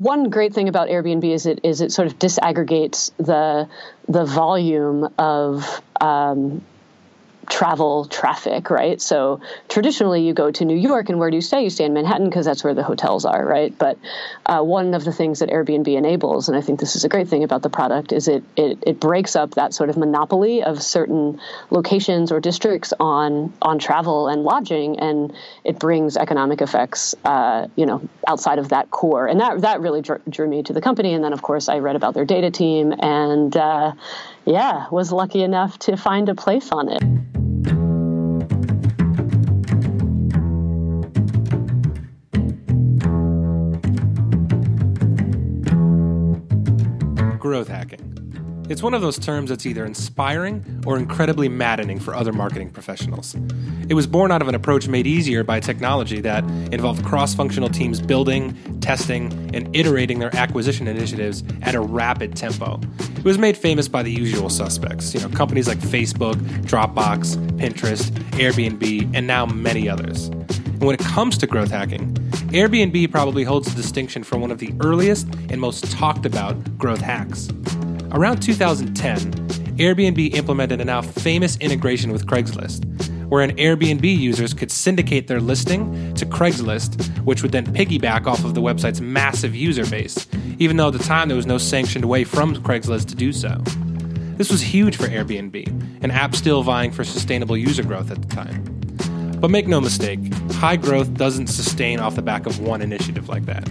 one great thing about Airbnb is it is it sort of disaggregates the the volume of um, travel traffic, right? So traditionally, you go to New York, and where do you stay? You stay in Manhattan because that's where the hotels are, right? But uh, one of the things that Airbnb enables, and I think this is a great thing about the product, is it it, it breaks up that sort of monopoly of certain locations or districts on on travel and lodging, and it brings economic effects, uh, you know, outside of that core, and that that really drew, drew, me to the company. And then, of course, I read about their data team, and uh, yeah, was lucky enough to find a place on it. Growth hacking. It's one of those terms that's either inspiring or incredibly maddening for other marketing professionals. It was born out of an approach made easier by technology that involved cross functional teams building, testing, and iterating their acquisition initiatives at a rapid tempo. It was made famous by the usual suspects, you know, companies like Facebook, Dropbox, Pinterest, Airbnb, and now many others. And when it comes to growth hacking, Airbnb probably holds the distinction for one of the earliest and most talked about growth hacks. Around 2010, Airbnb implemented a now famous integration with Craigslist, wherein Airbnb users could syndicate their listing to Craigslist, which would then piggyback off of the website's massive user base, even though at the time there was no sanctioned way from Craigslist to do so. This was huge for Airbnb, an app still vying for sustainable user growth at the time. But make no mistake, high growth doesn't sustain off the back of one initiative like that.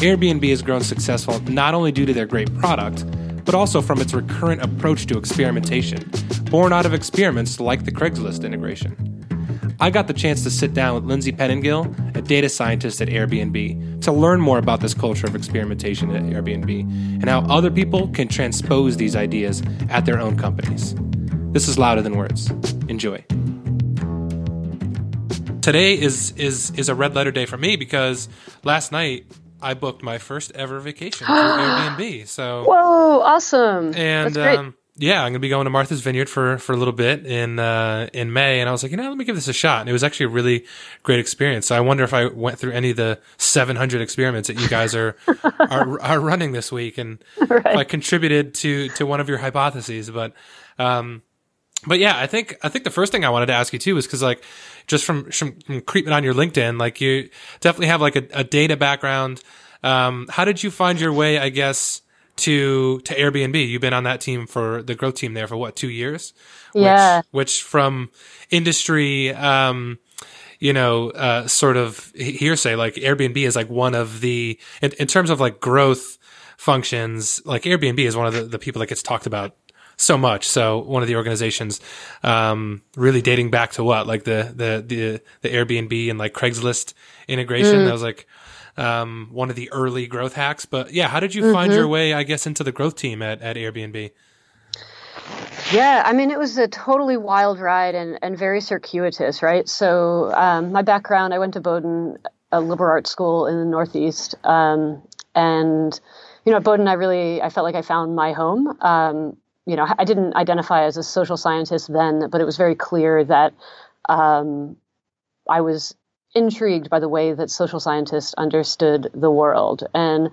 Airbnb has grown successful not only due to their great product, but also from its recurrent approach to experimentation, born out of experiments like the Craigslist integration. I got the chance to sit down with Lindsay Pettingill, a data scientist at Airbnb, to learn more about this culture of experimentation at Airbnb and how other people can transpose these ideas at their own companies. This is louder than words. Enjoy. Today is is is a red letter day for me because last night I booked my first ever vacation through Airbnb. So whoa, awesome! And um, yeah, I'm gonna be going to Martha's Vineyard for for a little bit in uh, in May, and I was like, you know, let me give this a shot. And it was actually a really great experience. So I wonder if I went through any of the 700 experiments that you guys are are, are running this week, and right. if I contributed to to one of your hypotheses. But um, but yeah, I think I think the first thing I wanted to ask you too is because like just from, from, from creeping on your LinkedIn, like you definitely have like a, a data background. Um, how did you find your way, I guess, to, to Airbnb? You've been on that team for the growth team there for what, two years? Yeah. Which, which from industry, um, you know, uh, sort of hearsay, like Airbnb is like one of the, in, in terms of like growth functions, like Airbnb is one of the, the people that gets talked about so much. So one of the organizations, um, really dating back to what, like the, the, the, the Airbnb and like Craigslist integration. Mm. That was like, um, one of the early growth hacks. But yeah, how did you mm-hmm. find your way, I guess, into the growth team at, at Airbnb? Yeah, I mean, it was a totally wild ride and, and very circuitous, right? So, um, my background, I went to Bowdoin, a liberal arts school in the Northeast. Um, and, you know, at Bowdoin, I really, I felt like I found my home. Um, you know, I didn't identify as a social scientist then, but it was very clear that um, I was intrigued by the way that social scientists understood the world. And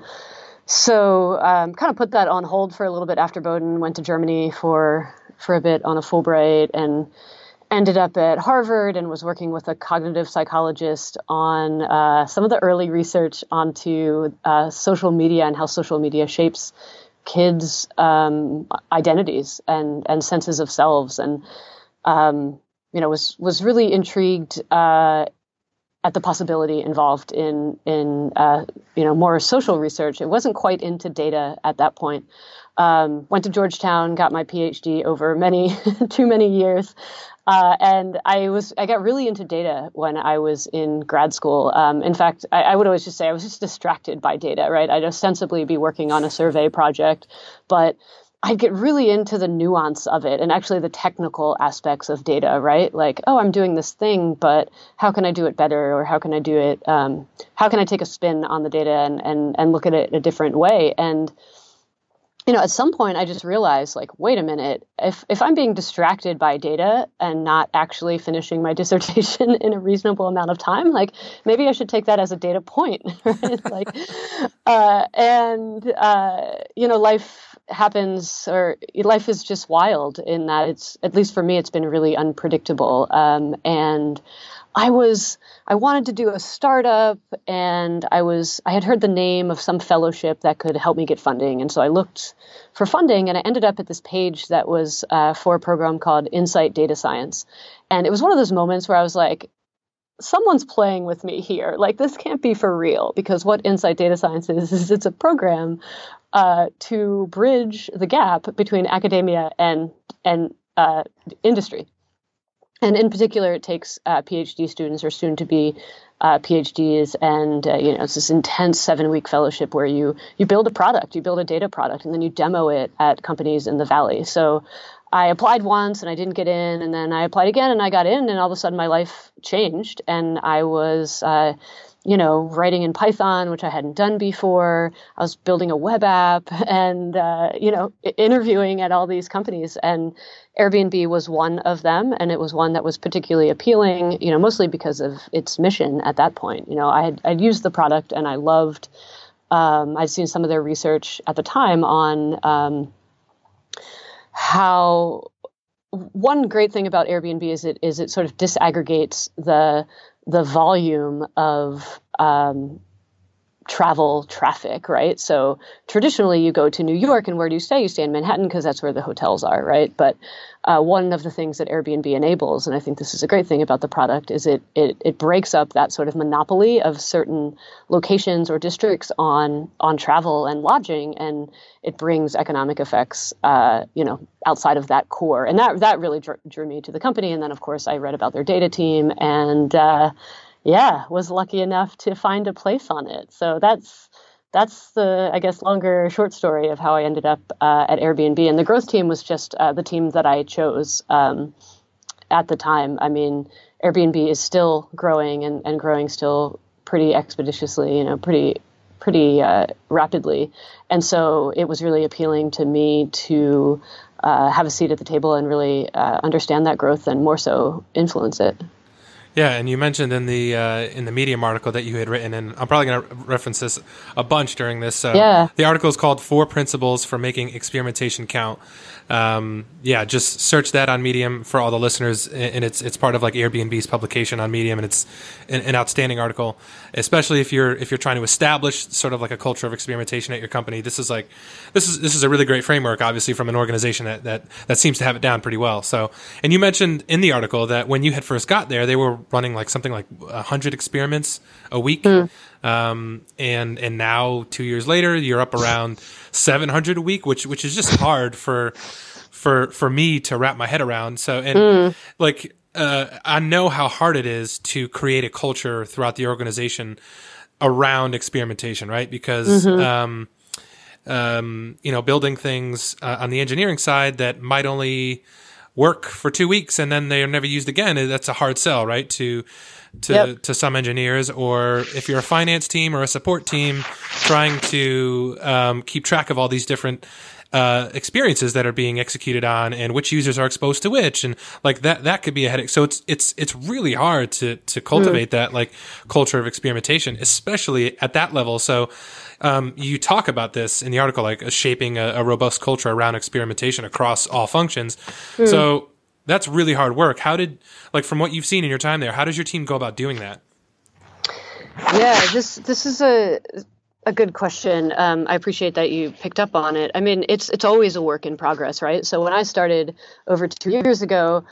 so, um, kind of put that on hold for a little bit after Bowdoin. Went to Germany for for a bit on a Fulbright, and ended up at Harvard and was working with a cognitive psychologist on uh, some of the early research onto uh, social media and how social media shapes kids' um, identities and and senses of selves, and um, you know was was really intrigued uh, at the possibility involved in in uh, you know more social research. It wasn't quite into data at that point. Um, went to Georgetown, got my PhD over many too many years, uh, and I was I got really into data when I was in grad school. Um, in fact, I, I, would always just say I was just distracted by data. Right, I'd ostensibly be working on a survey project, but I'd get really into the nuance of it and actually the technical aspects of data. Right, like oh, I'm doing this thing, but how can I do it better, or how can I do it? Um, how can I take a spin on the data and and and look at it a different way? And you know, at some point I just realized like, wait a minute, if if I'm being distracted by data and not actually finishing my dissertation in a reasonable amount of time, like maybe I should take that as a data point, right? like, uh, and uh, you know, life happens or life is just wild in that it's at least for me it's been really unpredictable um, and I was I wanted to do a startup and I was I had heard the name of some fellowship that could help me get funding. And so I looked for funding and I ended up at this page that was uh, for a program called Insight Data Science. And it was one of those moments where I was like someone's playing with me here. Like this can't be for real because what Insight Data Science is is it's a program uh, to bridge the gap between academia and and uh, industry and in particular, it takes uh, PhD students or soon to be uh, PhDs, and uh, you know it's this intense seven week fellowship where you you build a product, you build a data product, and then you demo it at companies in the valley. So I applied once and I didn't get in, and then I applied again and I got in, and all of a sudden my life changed, and I was uh, you know, writing in Python, which I hadn't done before. I was building a web app and, uh, you know, interviewing at all these companies. And Airbnb was one of them. And it was one that was particularly appealing, you know, mostly because of its mission at that point. You know, I had, I'd used the product and I loved, um, I'd seen some of their research at the time on um, how one great thing about Airbnb is it is it sort of disaggregates the the volume of um, travel traffic, right? So traditionally, you go to New York, and where do you stay? You stay in Manhattan because that's where the hotels are, right? But uh, one of the things that Airbnb enables, and I think this is a great thing about the product, is it it it breaks up that sort of monopoly of certain locations or districts on on travel and lodging, and it brings economic effects, uh, you know, outside of that core, and that that really drew, drew, me to the company. And then, of course, I read about their data team, and uh, yeah, was lucky enough to find a place on it. So that's that's the I guess longer short story of how I ended up uh, at Airbnb. And the growth team was just uh, the team that I chose um, at the time. I mean, Airbnb is still growing and, and growing still pretty expeditiously. You know, pretty pretty uh, rapidly. And so it was really appealing to me to uh, have a seat at the table and really uh, understand that growth and more so influence it. Yeah, and you mentioned in the uh, in the Medium article that you had written, and I'm probably going to reference this a bunch during this. Yeah. The article is called Four Principles for Making Experimentation Count um, yeah, just search that on Medium for all the listeners, and it's it's part of like Airbnb's publication on Medium, and it's an, an, outstanding article, especially if you're if you're trying to establish sort of like a culture of experimentation at your company. This is like this is this is a really great framework, obviously from an organization that that that seems to have it down pretty well. So, and you mentioned in the article that when you had first got there, they were running like something like hundred experiments a week. Mm. Um, and and now two years later, you're up around 700 a week, which which is just hard for for for me to wrap my head around. So and mm. like uh, I know how hard it is to create a culture throughout the organization around experimentation, right? Because mm-hmm. um, um, you know, building things uh, on the engineering side that might only work for two weeks and then they are never used again. That's a hard sell, right? To to yep. to some engineers, or if you're a finance team or a support team trying to um, keep track of all these different uh, experiences that are being executed on and which users are exposed to which and like that that could be a headache so it's it's it's really hard to to cultivate mm. that like culture of experimentation especially at that level so um, you talk about this in the article like shaping a, a, robust culture around experimentation across all functions mm. so that's really hard work. How did like from what you've seen in your time there, how does your team go about doing that? Yeah, this this is a a good question. Um, I appreciate that you picked up on it. I mean, it's it's always a work in progress, right? So when I started over two years ago,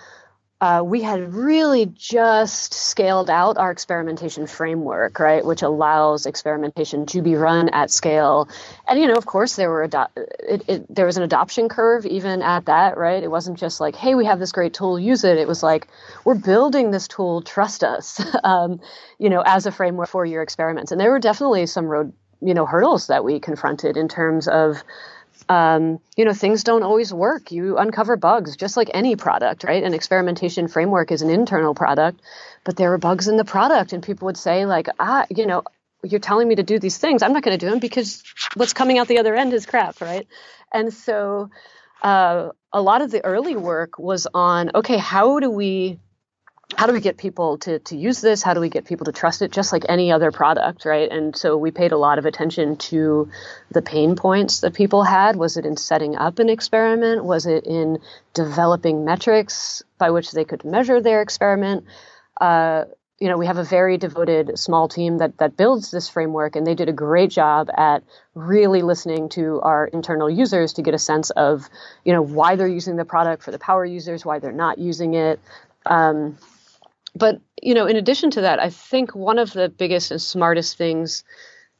uh, we had really just scaled out our experimentation framework, right, which allows experimentation to be run at scale. And you know, of course, there were ado- it, it, there was an adoption curve even at that, right? It wasn't just like, hey, we have this great tool, use it. It was like, we're building this tool, trust us, um, you know, as a framework for your experiments. And there were definitely some road, you know, hurdles that we confronted in terms of um, you know, things don't always work. You uncover bugs, just like any product, right? An experimentation framework is an internal product, but there were bugs in the product, and people would say, like, ah, you know, you're telling me to do these things. I'm not going to do them because what's coming out the other end is crap, right? And so uh, a lot of the early work was on okay, how do we how do we get people to, to use this? How do we get people to trust it? Just like any other product, right? And so we paid a lot of attention to the pain points that people had. Was it in setting up an experiment? Was it in developing metrics by which they could measure their experiment? Uh, you know, we have a very devoted small team that that builds this framework, and they did a great job at really listening to our internal users to get a sense of, you know, why they're using the product for the power users, why they're not using it. Um, but you know, in addition to that, I think one of the biggest and smartest things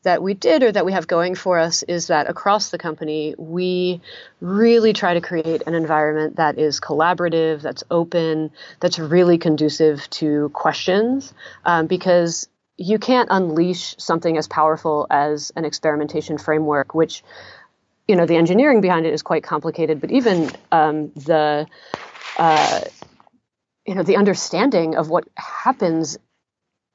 that we did or that we have going for us is that across the company, we really try to create an environment that is collaborative, that's open, that's really conducive to questions, um, because you can't unleash something as powerful as an experimentation framework, which you know the engineering behind it is quite complicated, but even um, the uh, you know the understanding of what happens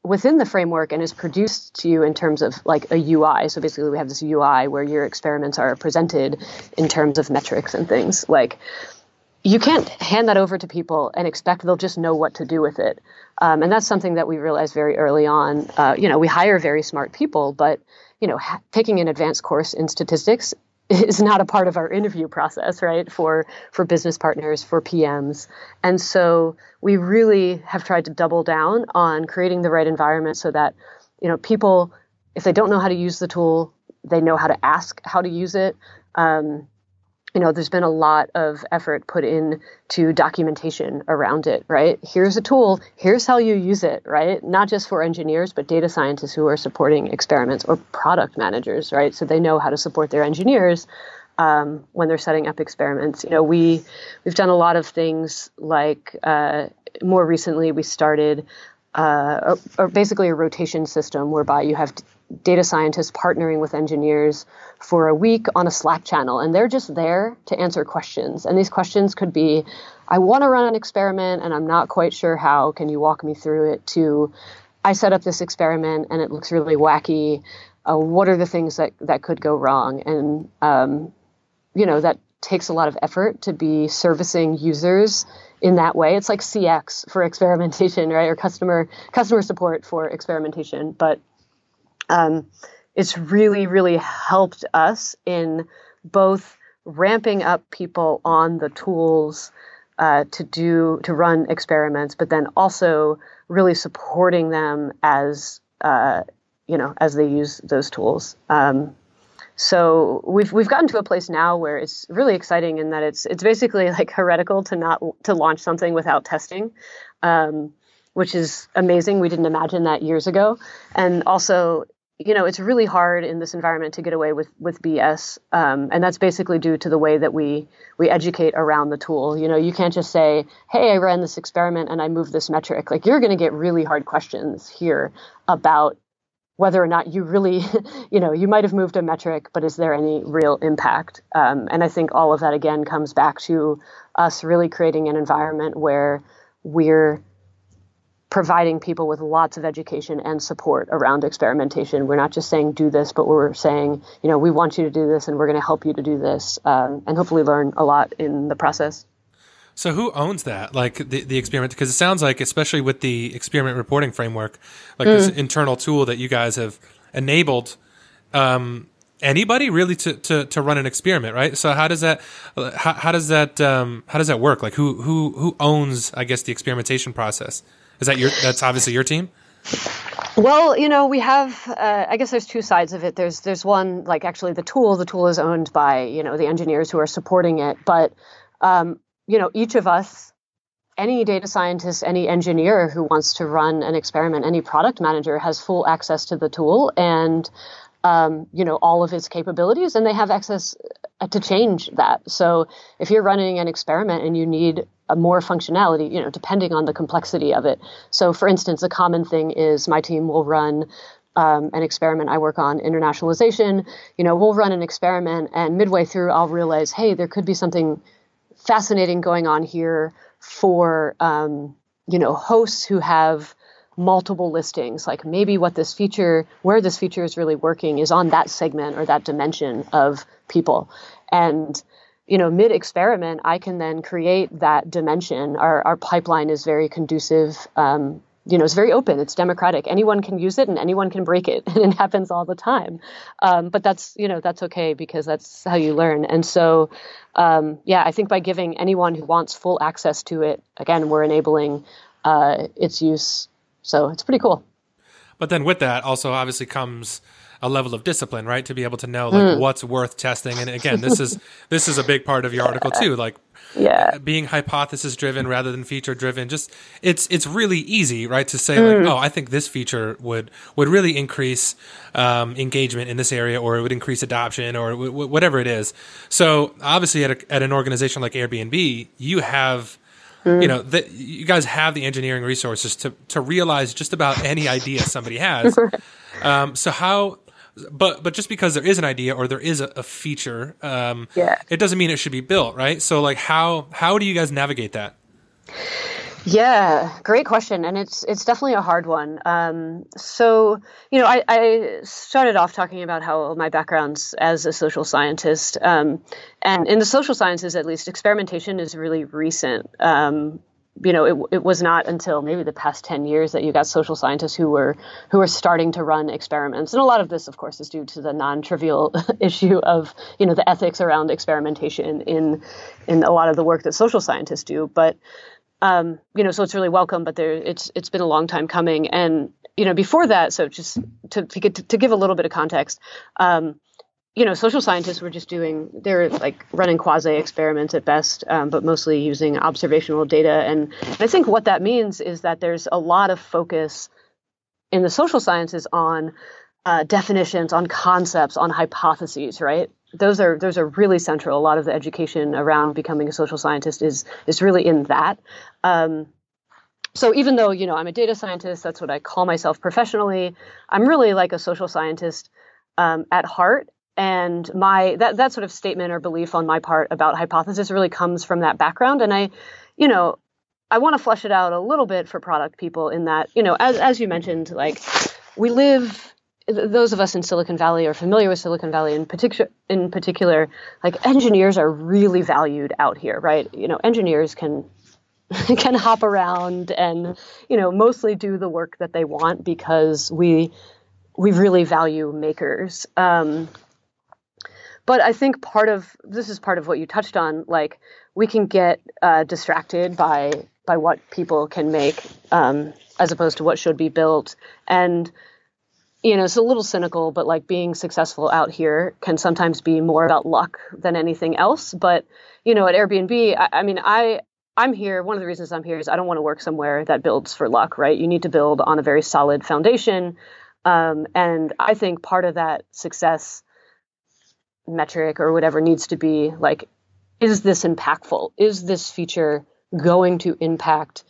within the framework and is produced to you in terms of like a UI. So basically, we have this UI where your experiments are presented in terms of metrics and things. Like, you can't hand that over to people and expect they'll just know what to do with it. Um, and that's something that we realized very early on. Uh, you know, we hire very smart people, but you know, ha- taking an advanced course in statistics is not a part of our interview process, right? For for business partners, for PMs. And so we really have tried to double down on creating the right environment so that, you know, people, if they don't know how to use the tool, they know how to ask how to use it. Um, you know, there's been a lot of effort put into documentation around it, right? Here's a tool, here's how you use it, right? Not just for engineers, but data scientists who are supporting experiments or product managers, right? So they know how to support their engineers um, when they're setting up experiments. You know, we we've done a lot of things like uh, more recently we started uh, or, or basically a rotation system whereby you have data scientists partnering with engineers for a week on a Slack channel, and they're just there to answer questions. And these questions could be, I want to run an experiment and I'm not quite sure how. Can you walk me through it? To, I set up this experiment and it looks really wacky. Uh, what are the things that, that could go wrong? And, um, you know, that takes a lot of effort to be servicing users in that way. It's like CX for experimentation, right? Or customer customer support for experimentation. But um, it's really, really helped us in both ramping up people on the tools uh, to do to run experiments, but then also really supporting them as uh, you know as they use those tools. Um, so we've we've gotten to a place now where it's really exciting in that it's it's basically like heretical to not to launch something without testing. Um, which is amazing. We didn't imagine that years ago. And also, you know, it's really hard in this environment to get away with with BS, um, and that's basically due to the way that we we educate around the tool. You know, you can't just say, "Hey, I ran this experiment and I moved this metric." Like, you're going to get really hard questions here about whether or not you really, you know, you might have moved a metric, but is there any real impact? Um, and I think all of that again comes back to us really creating an environment where we're providing people with lots of education and support around experimentation. We're not just saying do this, but we're saying, you know, we want you to do this and we're going to help you to do this um, and hopefully learn a lot in the process. So who owns that? Like the, the experiment? Because it sounds like, especially with the experiment reporting framework, like mm. this internal tool that you guys have enabled, um, anybody really to, to, to run an experiment, right? So how does that, how, how does that, um, how does that work? Like who, who, who owns, I guess, the experimentation process? Is that your? That's obviously your team. Well, you know, we have. Uh, I guess there's two sides of it. There's there's one like actually the tool. The tool is owned by you know the engineers who are supporting it, but um, you know each of us, any data scientist, any engineer who wants to run an experiment, any product manager has full access to the tool and um, you know all of its capabilities, and they have access to change that. So if you're running an experiment and you need more functionality, you know, depending on the complexity of it. So, for instance, a common thing is my team will run um, an experiment I work on, internationalization. You know, we'll run an experiment, and midway through, I'll realize, hey, there could be something fascinating going on here for um, you know hosts who have multiple listings. Like maybe what this feature, where this feature is really working is on that segment or that dimension of people. And, you know, mid experiment, I can then create that dimension. Our, our pipeline is very conducive. Um, you know, it's very open. It's democratic. Anyone can use it and anyone can break it. And it happens all the time. Um, but that's, you know, that's okay because that's how you learn. And so, um, yeah, I think by giving anyone who wants full access to it, again, we're enabling uh, its use. So it's pretty cool. But then with that also obviously comes a level of discipline, right? To be able to know like mm. what's worth testing. And again, this is this is a big part of your article too. Like yeah. being hypothesis driven rather than feature driven. Just it's it's really easy, right, to say mm. like, oh, I think this feature would would really increase um, engagement in this area, or it would increase adoption, or w- w- whatever it is. So obviously, at a, at an organization like Airbnb, you have Mm. You know, that you guys have the engineering resources to to realize just about any idea somebody has. um, so how but but just because there is an idea or there is a, a feature, um, yeah. it doesn't mean it should be built, right? So like how how do you guys navigate that? Yeah, great question, and it's it's definitely a hard one. Um, so you know, I, I, started off talking about how my background's as a social scientist, um, and in the social sciences, at least, experimentation is really recent. Um, you know, it, it was not until maybe the past 10 years that you got social scientists who were who were starting to run experiments. And a lot of this, of course, is due to the non-trivial issue of, you know, the ethics around experimentation in in a lot of the work that social scientists do. But um, you know, so it's really welcome, but there it's it's been a long time coming. And, you know, before that, so just to to, get, to give a little bit of context, um, you know, social scientists were just doing, they're like running quasi experiments at best, um, but mostly using observational data. And, I think what that means is that there's a lot of focus in the social sciences on uh, definitions, on concepts, on hypotheses, right? Those are those are really central. A lot of the education around becoming a social scientist is is really in that. Um, so even though you know I'm a data scientist, that's what I call myself professionally. I'm really like a social scientist um, at heart, and my that that sort of statement or belief on my part about hypothesis really comes from that background. And i you know i want to flesh it out a little bit for product people in that you know as as you mentioned like we live those of us in Silicon Valley are familiar with Silicon Valley in particular in particular like engineers are really valued out here right? You know engineers can can hop around and you know mostly do the work that they want because we we really value makers. Um, but I think part of this is part of what you touched on. Like we can get uh, distracted by by what people can make um, as opposed to what should be built, and you know it's a little cynical, but like being successful out here can sometimes be more about luck than anything else. But you know, at Airbnb, I, I mean, I I'm here. One of the reasons I'm here is I don't want to work somewhere that builds for luck, right? You need to build on a very solid foundation. Um, and I think part of that success metric or whatever needs to be like is this impactful? Is this feature going to impact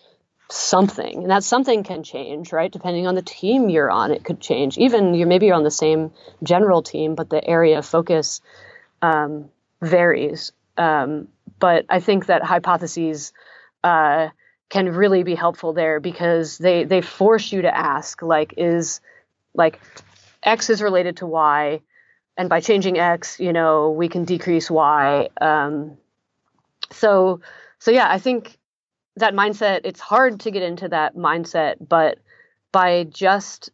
something? And that something can change right? Depending on the team you're on it could change. Even you maybe you're on the same general team but the area of focus um, varies. Um, but i think that hypotheses uh, can really be helpful there because they they force you to ask like is like x is related to y and by changing x, you know, we can decrease y. Um, so, so yeah, I think that mindset. It's hard to get into that mindset, but by just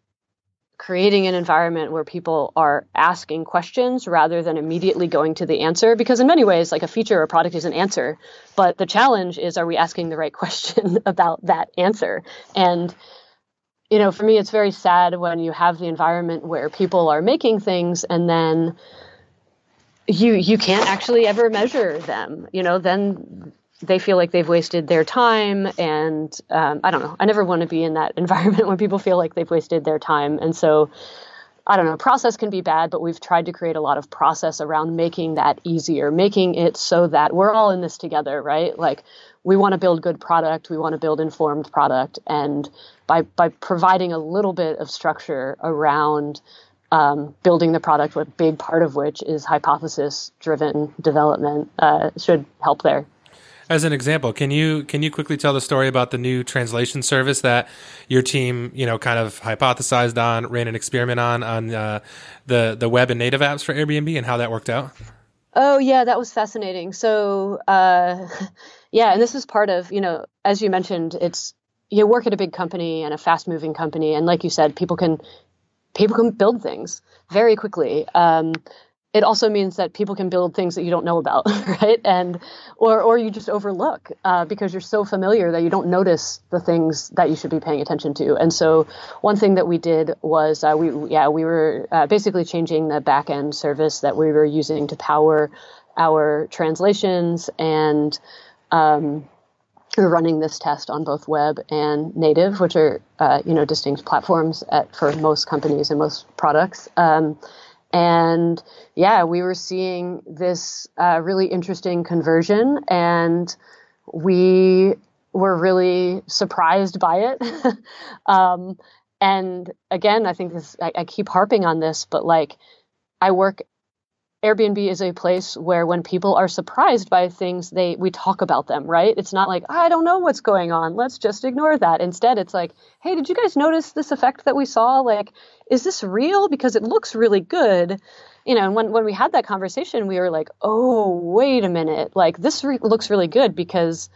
creating an environment where people are asking questions rather than immediately going to the answer because in many ways like a feature or product is an answer but the challenge is are we asking the right question about that answer and you know, for me, it's very sad when you have the environment where people are making things and then you you can't actually ever measure them. You know, then they feel like they've wasted their time, and um, I don't know. I never want to be in that environment when people feel like they've wasted their time, and so. I don't know, process can be bad, but we've tried to create a lot of process around making that easier, making it so that we're all in this together, right? Like we want to build good product, we want to build informed product, and by by providing a little bit of structure around um, building the product, a big part of which is hypothesis driven development, uh, should help there. as an example, can you can you quickly tell the story about the new translation service that your team, you know, kind of hypothesized on, ran an experiment on on uh, the the web and native apps for Airbnb, and how that worked out? Oh yeah, that was fascinating. So uh, yeah, and this is part of you know, as you mentioned, it's you work at a big company and a fast moving company, and like you said, people can people can build things very quickly. Um, it also means that people can build things that you don't know about, right? And or or you just overlook uh, because you're so familiar that you don't notice the things that you should be paying attention to. And so one thing that we did was uh, we yeah we were uh, basically changing the backend service that we were using to power our translations and um, we're running this test on both web and native, which are uh, you know distinct platforms at, for most companies and most products. Um, and yeah, we were seeing this uh, really interesting conversion, and we were really surprised by it. um, and again, I think this, I, I keep harping on this, but like, I work Airbnb is a place where when people are surprised by things, they we talk about them, right? It's not like I don't know what's going on. Let's just ignore that. Instead, it's like, hey, did you guys notice this effect that we saw? Like, is this real? Because it looks really good. You know, and when when we had that conversation, we were like, oh, wait a minute, like this re- looks really good because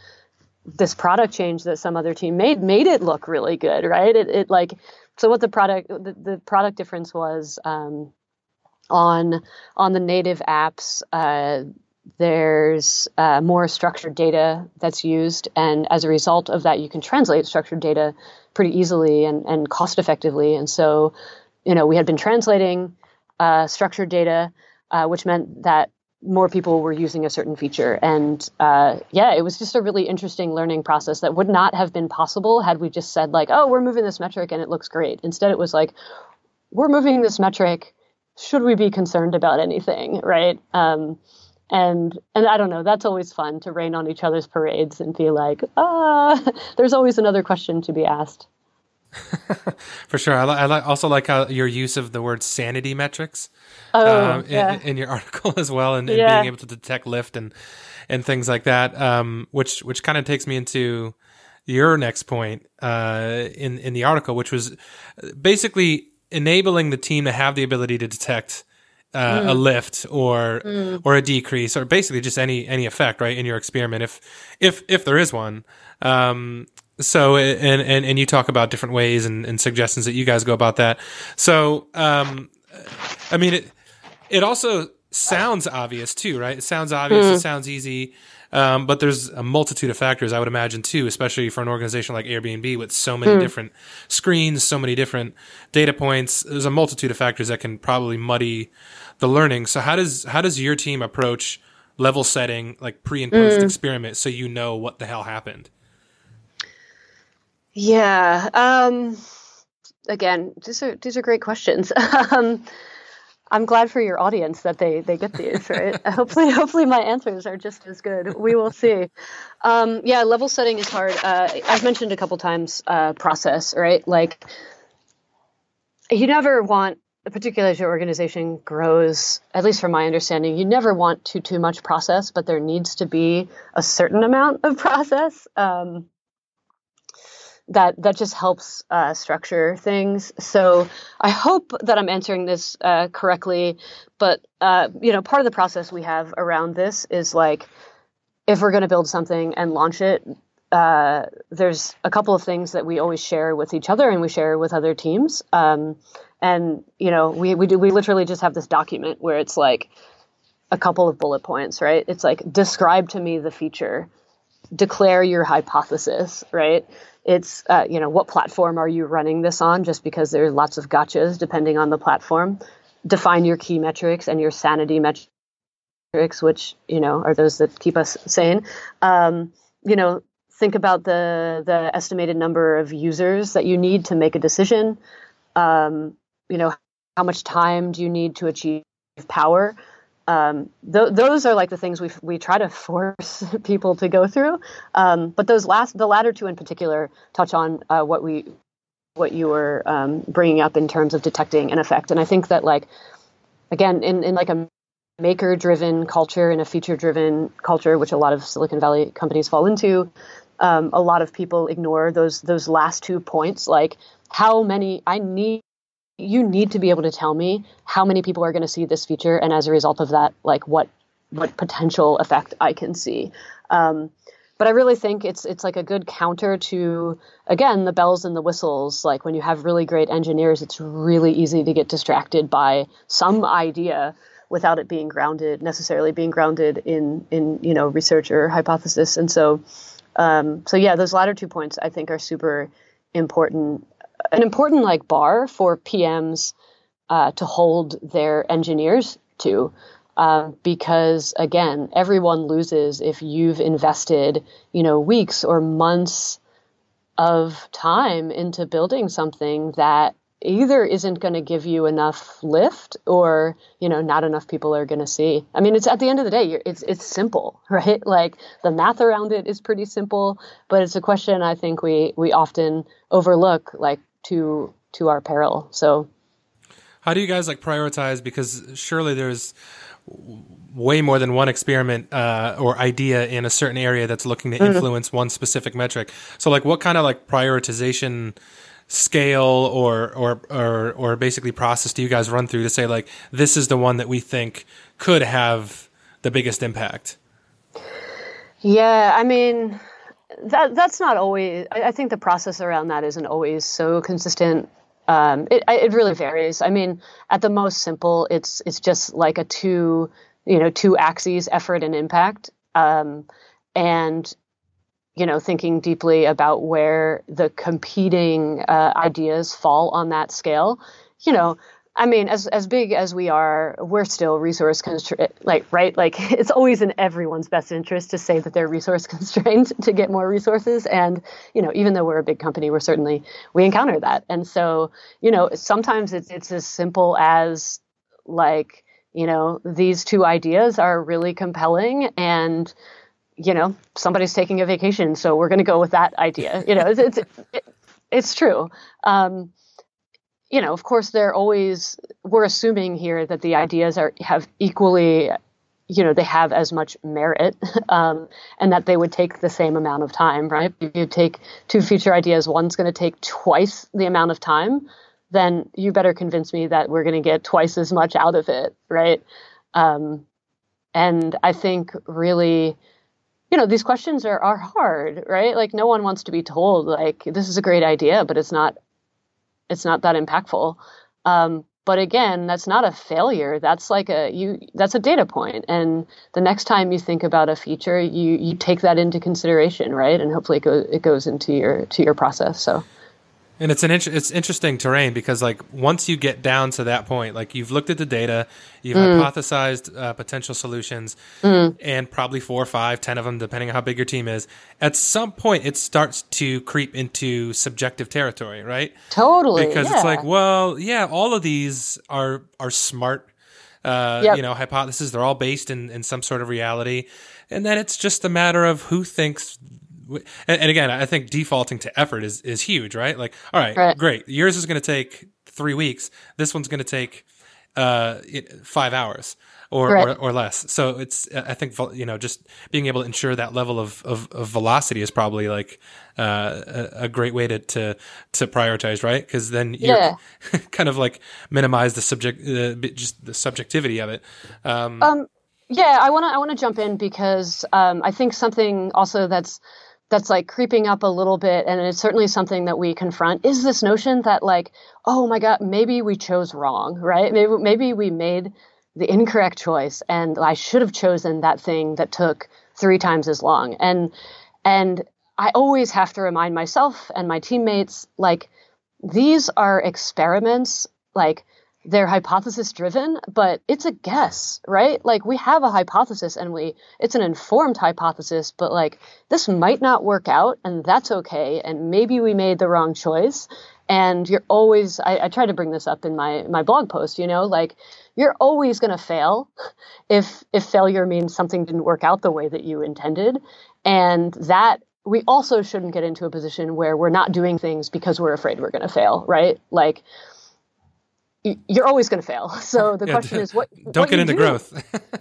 this product change that some other team made made it look really good, right? It, it like so what the product the, the product difference was. Um, on on the native apps uh, there's uh, more structured data that's used. And as a result of that you can translate structured data pretty easily and, and cost effectively. And so you know we had been translating uh, structured data uh, which meant that more people were using a certain feature. And uh, yeah it was just a really interesting learning process that would not have been possible had we just said like oh we're moving this metric and it looks great. Instead it was like we're moving this metric should we be concerned about anything, right? Um, and and I don't know. That's always fun to rain on each other's parades and feel like ah, there's always another question to be asked. For sure, I, li- I li- also like how your use of the word sanity metrics oh, um, yeah. in, in, your article as well, and, and yeah. being able to detect lift and and things like that. Um, which which kind of takes me into your next point uh, in in the article, which was basically enabling the team to have the ability to detect uh, mm. a lift or mm. or a decrease or basically just any any effect right in your experiment if if if there is one um, so and and and you talk about different ways and, and suggestions that you guys go about that so um, i mean it it also sounds obvious too right it sounds obvious mm. it sounds easy um, but there's a multitude of factors I would imagine too, especially for an organization like Airbnb with so many mm. different screens, so many different data points. There's a multitude of factors that can probably muddy the learning. So how does how does your team approach level setting, like pre and post mm. experiment, so you know what the hell happened? Yeah. Um, again, these are these are great questions. um, I'm glad for your audience that they they get these right. hopefully, hopefully my answers are just as good. We will see. Um, yeah, level setting is hard. Uh, I've mentioned a couple times uh, process, right? Like you never want, particularly as your organization grows. At least from my understanding, you never want too too much process, but there needs to be a certain amount of process. Um, that that just helps uh, structure things. So I hope that I'm answering this uh, correctly. But uh, you know, part of the process we have around this is like if we're going to build something and launch it. Uh, there's a couple of things that we always share with each other and we share with other teams. Um, and you know, we we do we literally just have this document where it's like a couple of bullet points, right? It's like describe to me the feature, declare your hypothesis, right? It's, uh, you know, what platform are you running this on? Just because there's lots of gotchas depending on the platform. Define your key metrics and your sanity metrics, which, you know, are those that keep us sane. Um, you know, think about the the estimated number of users that you need to make a decision. Um, you know, how much time do you need to achieve power? Um, th- those are like the things we we try to force people to go through. Um, but those last, the latter two in particular, touch on uh, what we what you were um, bringing up in terms of detecting an effect. And I think that like again in in like a maker driven culture and a feature driven culture, which a lot of Silicon Valley companies fall into, um, a lot of people ignore those those last two points, like how many I need. You need to be able to tell me how many people are going to see this feature, and as a result of that, like what what potential effect I can see. Um, but I really think it's it's like a good counter to again the bells and the whistles. Like when you have really great engineers, it's really easy to get distracted by some idea without it being grounded necessarily being grounded in in you know research or hypothesis. And so um, so yeah, those latter two points I think are super important. An important like bar for PMs uh, to hold their engineers to. Uh, because again, everyone loses if you've invested, you know, weeks or months of time into building something that either isn't going to give you enough lift or you know not enough people are going to see i mean it's at the end of the day it's it's simple right like the math around it is pretty simple but it's a question i think we we often overlook like to to our peril so how do you guys like prioritize because surely there's way more than one experiment uh, or idea in a certain area that's looking to mm-hmm. influence mm-hmm. one specific metric. So, like, what kind of like prioritization scale or, or or or basically process do you guys run through to say like this is the one that we think could have the biggest impact? Yeah, I mean that that's not always. I, I think the process around that isn't always so consistent um, it it really varies. I mean, at the most simple, it's it's just like a two you know two axes, effort and impact, um, and you know thinking deeply about where the competing uh, ideas fall on that scale. You know, I mean, as as big as we are, we're still resource constrained. Like, right? Like, it's always in everyone's best interest to say that they're resource constrained to get more resources. And you know, even though we're a big company, we're certainly we encounter that. And so, you know, sometimes it's it's as simple as like, you know, these two ideas are really compelling, and you know, somebody's taking a vacation, so we're going to go with that idea. You know, it's it's, it's true. Um, you know, of course, they're always we're assuming here that the ideas are have equally, you know, they have as much merit, um, and that they would take the same amount of time, right? If you take two future ideas, one's going to take twice the amount of time, then you better convince me that we're going to get twice as much out of it, right? Um, and I think really you know these questions are are hard right like no one wants to be told like this is a great idea but it's not it's not that impactful. Um, but again, that's not a failure. That's like a you. That's a data point, and the next time you think about a feature, you you take that into consideration, right? And hopefully, it goes it goes into your to your process. So. And it's an int- it's interesting terrain because like once you get down to that point, like you've looked at the data, you've mm. hypothesized uh, potential solutions, mm. and probably four, or five, ten of them, depending on how big your team is. At some point, it starts to creep into subjective territory, right? Totally, because yeah. it's like, well, yeah, all of these are are smart, uh, yep. you know, hypotheses. They're all based in in some sort of reality, and then it's just a matter of who thinks and, and, again, I think defaulting to effort is is huge, right? Like, all right, right. great. Yours is going to take three weeks. This one's going to take uh, five hours or, right. or, or less. So it's I think you know just being able to ensure that level of of, of velocity is probably like uh, a, a, great way to to to prioritize, right? Because then you yeah. kind of like minimize the subject uh, just the subjectivity of it. Um, um yeah, I want to I want to jump in because um, I think something also that's that's like creeping up a little bit and it's certainly something that we confront is this notion that like oh my god maybe we chose wrong right? Maybe maybe we made the incorrect choice and I should have chosen that thing that took 3 times as long. And and I always have to remind myself and my teammates like these are experiments like they're hypothesis driven, but it's a guess, right? Like we have a hypothesis and we it's an informed hypothesis, but like this might not work out and that's okay. And maybe we made the wrong choice. And you're always I, I try to bring this up in my my blog post, you know, like you're always gonna fail if if failure means something didn't work out the way that you intended. And that we also shouldn't get into a position where we're not doing things because we're afraid we're gonna fail, right? Like you're always going to fail. So the yeah, question is, what don't what get into do. growth.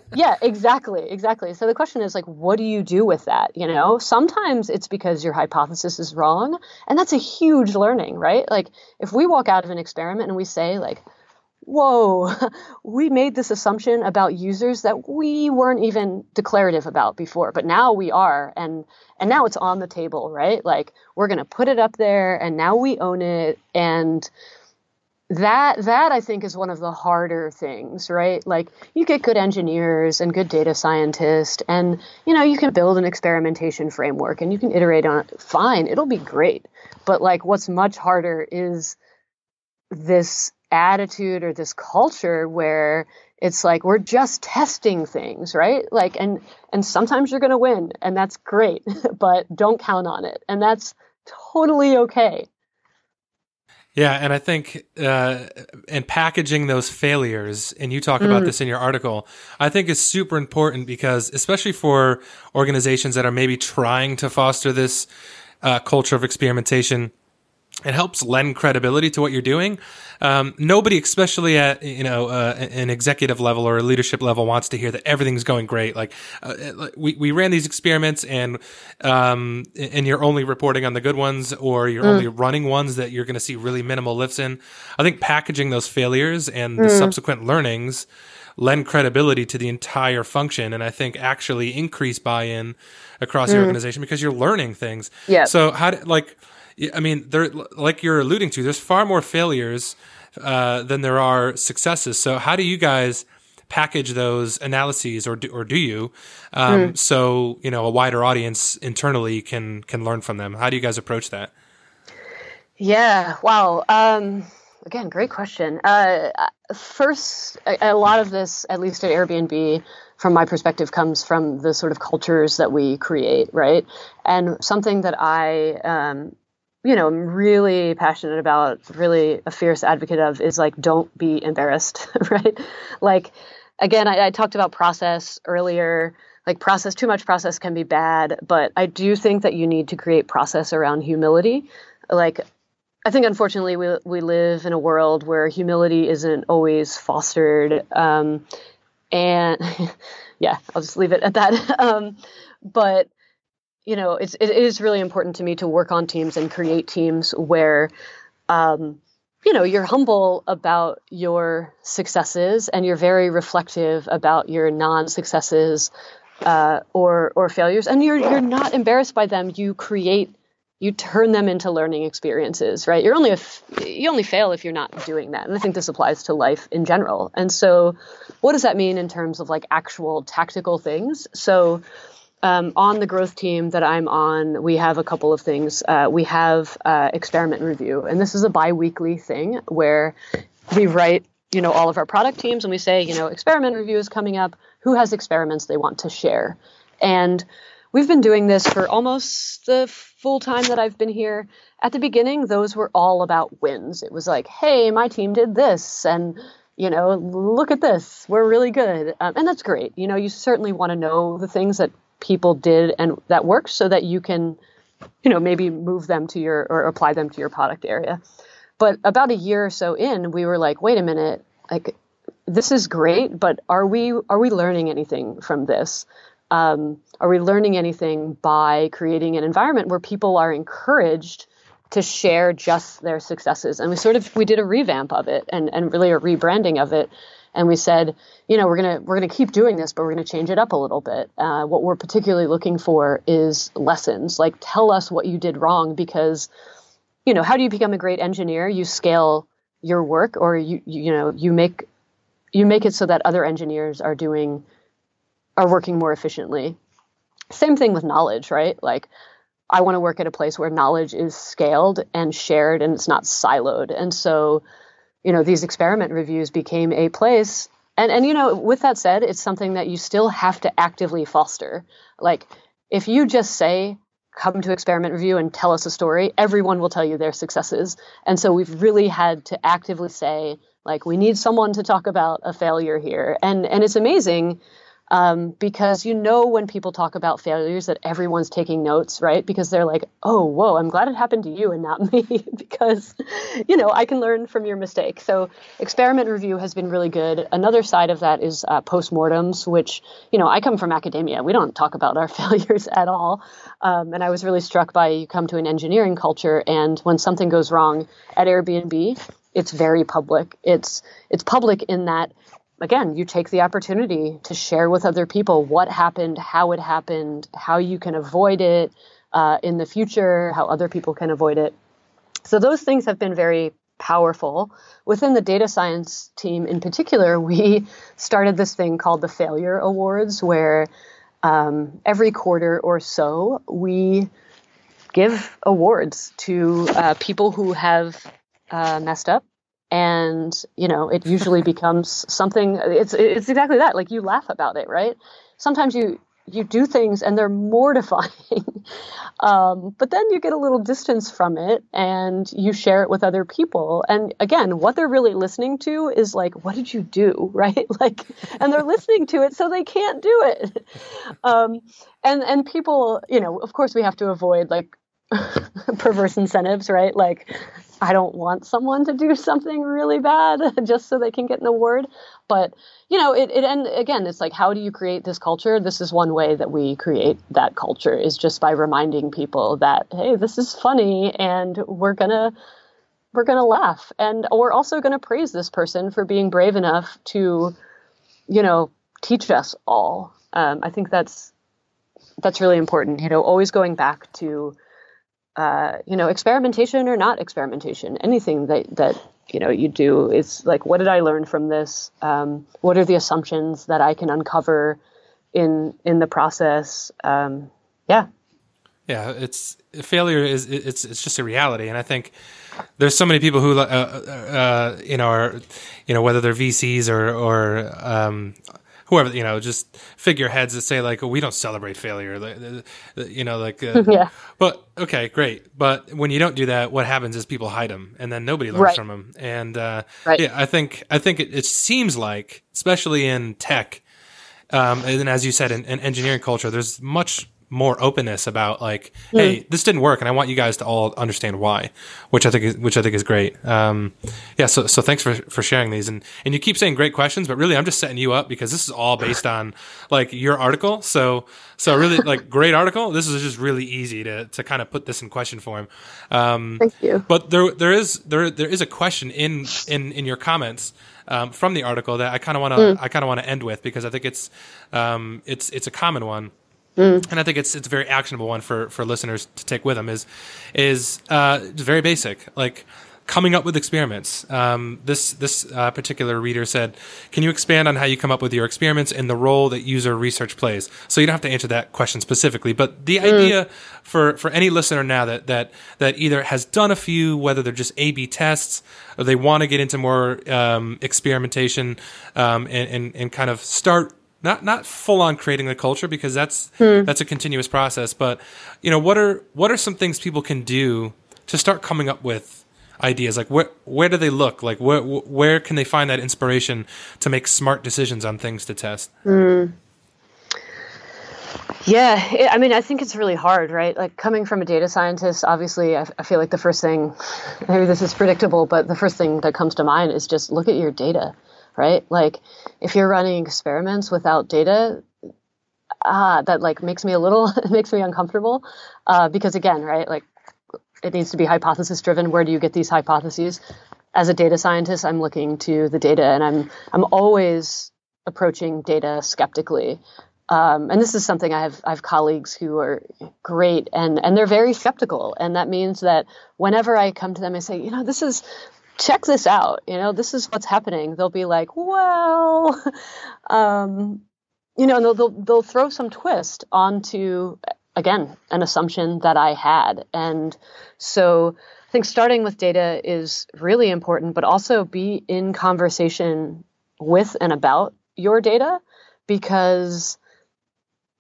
yeah, exactly, exactly. So the question is, like, what do you do with that? You know, sometimes it's because your hypothesis is wrong, and that's a huge learning, right? Like, if we walk out of an experiment and we say, like, whoa, we made this assumption about users that we weren't even declarative about before, but now we are, and and now it's on the table, right? Like, we're going to put it up there, and now we own it, and that that I think is one of the harder things, right? Like you get good engineers and good data scientists, and you know you can build an experimentation framework and you can iterate on it. Fine, it'll be great. But like, what's much harder is this attitude or this culture where it's like we're just testing things right like and and sometimes you're going to win and that's great but don't count on it and that's totally okay yeah, and I think uh, in packaging those failures, and you talk mm. about this in your article, I think is super important because, especially for organizations that are maybe trying to foster this uh, culture of experimentation, it helps lend credibility to what you're doing. Um, nobody, especially at you know uh, an executive level or a leadership level, wants to hear that everything's going great. Like uh, we we ran these experiments, and um, and you're only reporting on the good ones, or you're mm. only running ones that you're going to see really minimal lifts in. I think packaging those failures and mm. the subsequent learnings lend credibility to the entire function, and I think actually increase buy-in across mm. the organization because you're learning things. Yeah. So how do, like I mean, there, like you're alluding to, there's far more failures uh, than there are successes. So, how do you guys package those analyses, or do, or do you, um, mm. so you know a wider audience internally can can learn from them? How do you guys approach that? Yeah. Wow. Um, again, great question. Uh, first, a, a lot of this, at least at Airbnb, from my perspective, comes from the sort of cultures that we create, right? And something that I um, you know, I'm really passionate about, really a fierce advocate of is like, don't be embarrassed, right? Like, again, I, I, talked about process earlier. Like, process, too much process can be bad, but I do think that you need to create process around humility. Like, I think unfortunately we we live in a world where humility isn't always fostered, um, and yeah, I'll just leave it at that. um, but you know, it's it is really important to me to work on teams and create teams where, um, you know, you're humble about your successes and you're very reflective about your non-successes uh, or or failures, and you're you're not embarrassed by them. You create, you turn them into learning experiences, right? You're only a f- you only fail if you're not doing that, and I think this applies to life in general. And so, what does that mean in terms of like actual tactical things? So um, on the growth team that I'm on, we have a couple of things. Uh, we have uh, experiment review, and this is a biweekly thing where we write, you know, all of our product teams, and we say, you know, experiment review is coming up. Who has experiments they want to share? And we've been doing this for almost the full time that I've been here. At the beginning, those were all about wins. It was like, hey, my team did this, and you know, look at this, we're really good, um, and that's great. You know, you certainly want to know the things that people did and that worked so that you can you know maybe move them to your or apply them to your product area but about a year or so in we were like wait a minute like this is great but are we are we learning anything from this um, are we learning anything by creating an environment where people are encouraged to share just their successes and we sort of we did a revamp of it and and really a rebranding of it and we said, you know, we're gonna we're gonna keep doing this, but we're gonna change it up a little bit. Uh, what we're particularly looking for is lessons. Like, tell us what you did wrong, because, you know, how do you become a great engineer? You scale your work, or you you, you know you make you make it so that other engineers are doing are working more efficiently. Same thing with knowledge, right? Like, I want to work at a place where knowledge is scaled and shared and it's not siloed. And so you know, these experiment reviews became a place. And, and, you know, with that said, it's something that you still have to actively foster. Like, if you just say, come to experiment review and tell us a story, everyone will tell you their successes. And so we've really had to actively say, like, we need someone to talk about a failure here. And, and it's amazing um, because you know when people talk about failures that everyone's taking notes, right? Because they're like, oh, whoa, I'm glad it happened to you and not me, because, you know, I can learn from your mistake. So experiment review has been really good. Another side of that is uh, postmortems, which, you know, I come from academia. We don't talk about our failures at all. Um, and I was really struck by you come to an engineering culture, and when something goes wrong at Airbnb, it's very public. It's it's public in that again, you take the opportunity to share with other people what happened, how it happened, how you can avoid it uh, in the future, how other people can avoid it. So those things have been very powerful. Within the data science team in particular, we started this thing called the Failure Awards, where um, every quarter or so we give awards to uh, people who have uh, messed up and you know it usually becomes something it's it's exactly that like you laugh about it right? Sometimes you you do things and they're mortifying um, but then you get a little distance from it and you share it with other people. And again what they're really listening to is like what did you do? Right? Like and they're listening to it so they can't do it. Um, and and people you know of course we have to avoid like perverse incentives right like I don't want someone to do something really bad just so they can get an award. But you know, it, it and again, it's like how do you create this culture? This is one way that we create that culture is just by reminding people that hey, this is funny and we're gonna we're gonna laugh and we're also gonna praise this person for being brave enough to, you know, teach us all. Um, I think that's that's really important. You know, always going back to uh, you know, experimentation or not experimentation, anything that that you know you do is like, what did I learn from this? Um, what are the assumptions that I can uncover in in the process? Um, yeah, yeah. It's failure is it's it's just a reality, and I think there's so many people who uh, uh, uh you know are you know whether they're VCs or or um, whoever you know just figureheads that say like oh, we don't celebrate failure you know like uh, yeah but okay great but when you don't do that what happens is people hide them and then nobody learns right. from them and uh, right. yeah i think i think it, it seems like especially in tech um, and as you said in, in engineering culture there's much more openness about like, mm. hey, this didn't work, and I want you guys to all understand why, which I think is which I think is great. Um, yeah, so so thanks for for sharing these, and and you keep saying great questions, but really I'm just setting you up because this is all based on like your article. So so really like great article. This is just really easy to to kind of put this in question form. Um, Thank you. But there there is there there is a question in in in your comments. Um, from the article that I kind of want to mm. I kind of want to end with because I think it's um, it's it's a common one. Mm. And I think it's it's a very actionable one for for listeners to take with them is is uh, very basic like coming up with experiments. Um, this this uh, particular reader said, "Can you expand on how you come up with your experiments and the role that user research plays?" So you don't have to answer that question specifically, but the mm. idea for for any listener now that that that either has done a few, whether they're just A/B tests, or they want to get into more um, experimentation um, and, and and kind of start not not full on creating the culture because that's hmm. that's a continuous process but you know what are what are some things people can do to start coming up with ideas? Like where where do they look? Like where where can they find that inspiration to make smart decisions on things to test? Hmm. yeah it, i mean i think it's really hard right? Like coming from a data scientist obviously I, I feel like the first thing maybe this is predictable but the first thing that comes to mind is just look at your data right? Like if you're running experiments without data, ah, that like makes me a little makes me uncomfortable uh, because again, right? Like it needs to be hypothesis driven. Where do you get these hypotheses? As a data scientist, I'm looking to the data, and I'm I'm always approaching data skeptically. Um, and this is something I have I have colleagues who are great and and they're very skeptical, and that means that whenever I come to them I say, you know, this is check this out. You know, this is what's happening. They'll be like, well, um, you know, they'll, they'll, they'll throw some twist onto, again, an assumption that I had. And so I think starting with data is really important, but also be in conversation with and about your data because,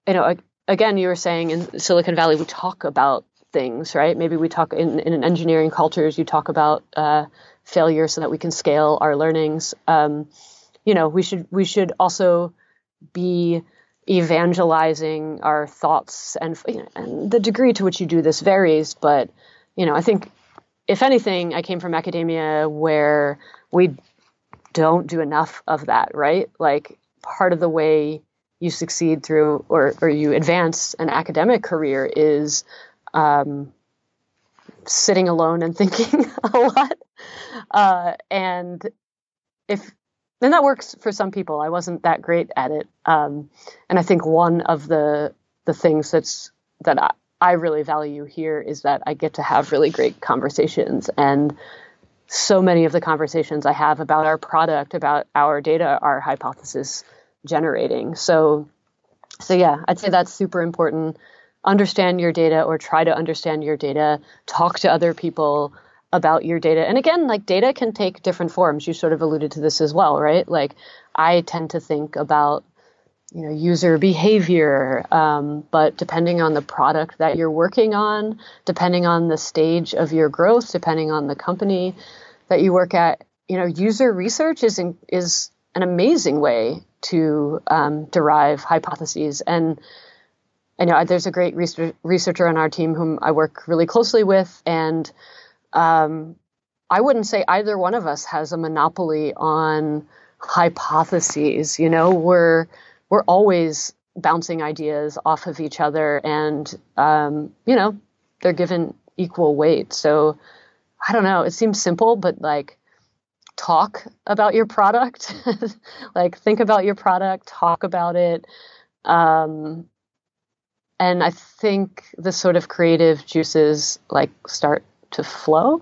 you know, again, you were saying in Silicon Valley, we talk about things, right? Maybe we talk in, in engineering cultures, you talk about, uh, failure so that we can scale our learnings. Um, you know, we should we should also be evangelizing our thoughts and, you know, and the degree to which you do this varies but you know i think if anything i came from academia where we don't do enough of that right like part of the way you succeed through or, or you advance an academic career is um, sitting alone and thinking a lot uh, and if and that works for some people. I wasn't that great at it, um, and I think one of the the things that's that I, I really value here is that I get to have really great conversations, and so many of the conversations I have about our product, about our data, are hypothesis generating. So, so yeah, I'd say that's super important. Understand your data, or try to understand your data. Talk to other people about your data. And again, like data can take different forms. You sort of alluded to this as well, right? Like I tend to think about you know user behavior um, but depending on the product that you're working on depending on the stage of your growth depending on the company that you work at you know user research is in, is an amazing way to um, derive hypotheses and I know there's a great research, researcher on our team whom I work really closely with and um, I wouldn't say either one of us has a monopoly on hypotheses. You know, we're we're always bouncing ideas off of each other, and um, you know, they're given equal weight. So I don't know. It seems simple, but like talk about your product, like think about your product, talk about it. Um, and I think the sort of creative juices like start to flow.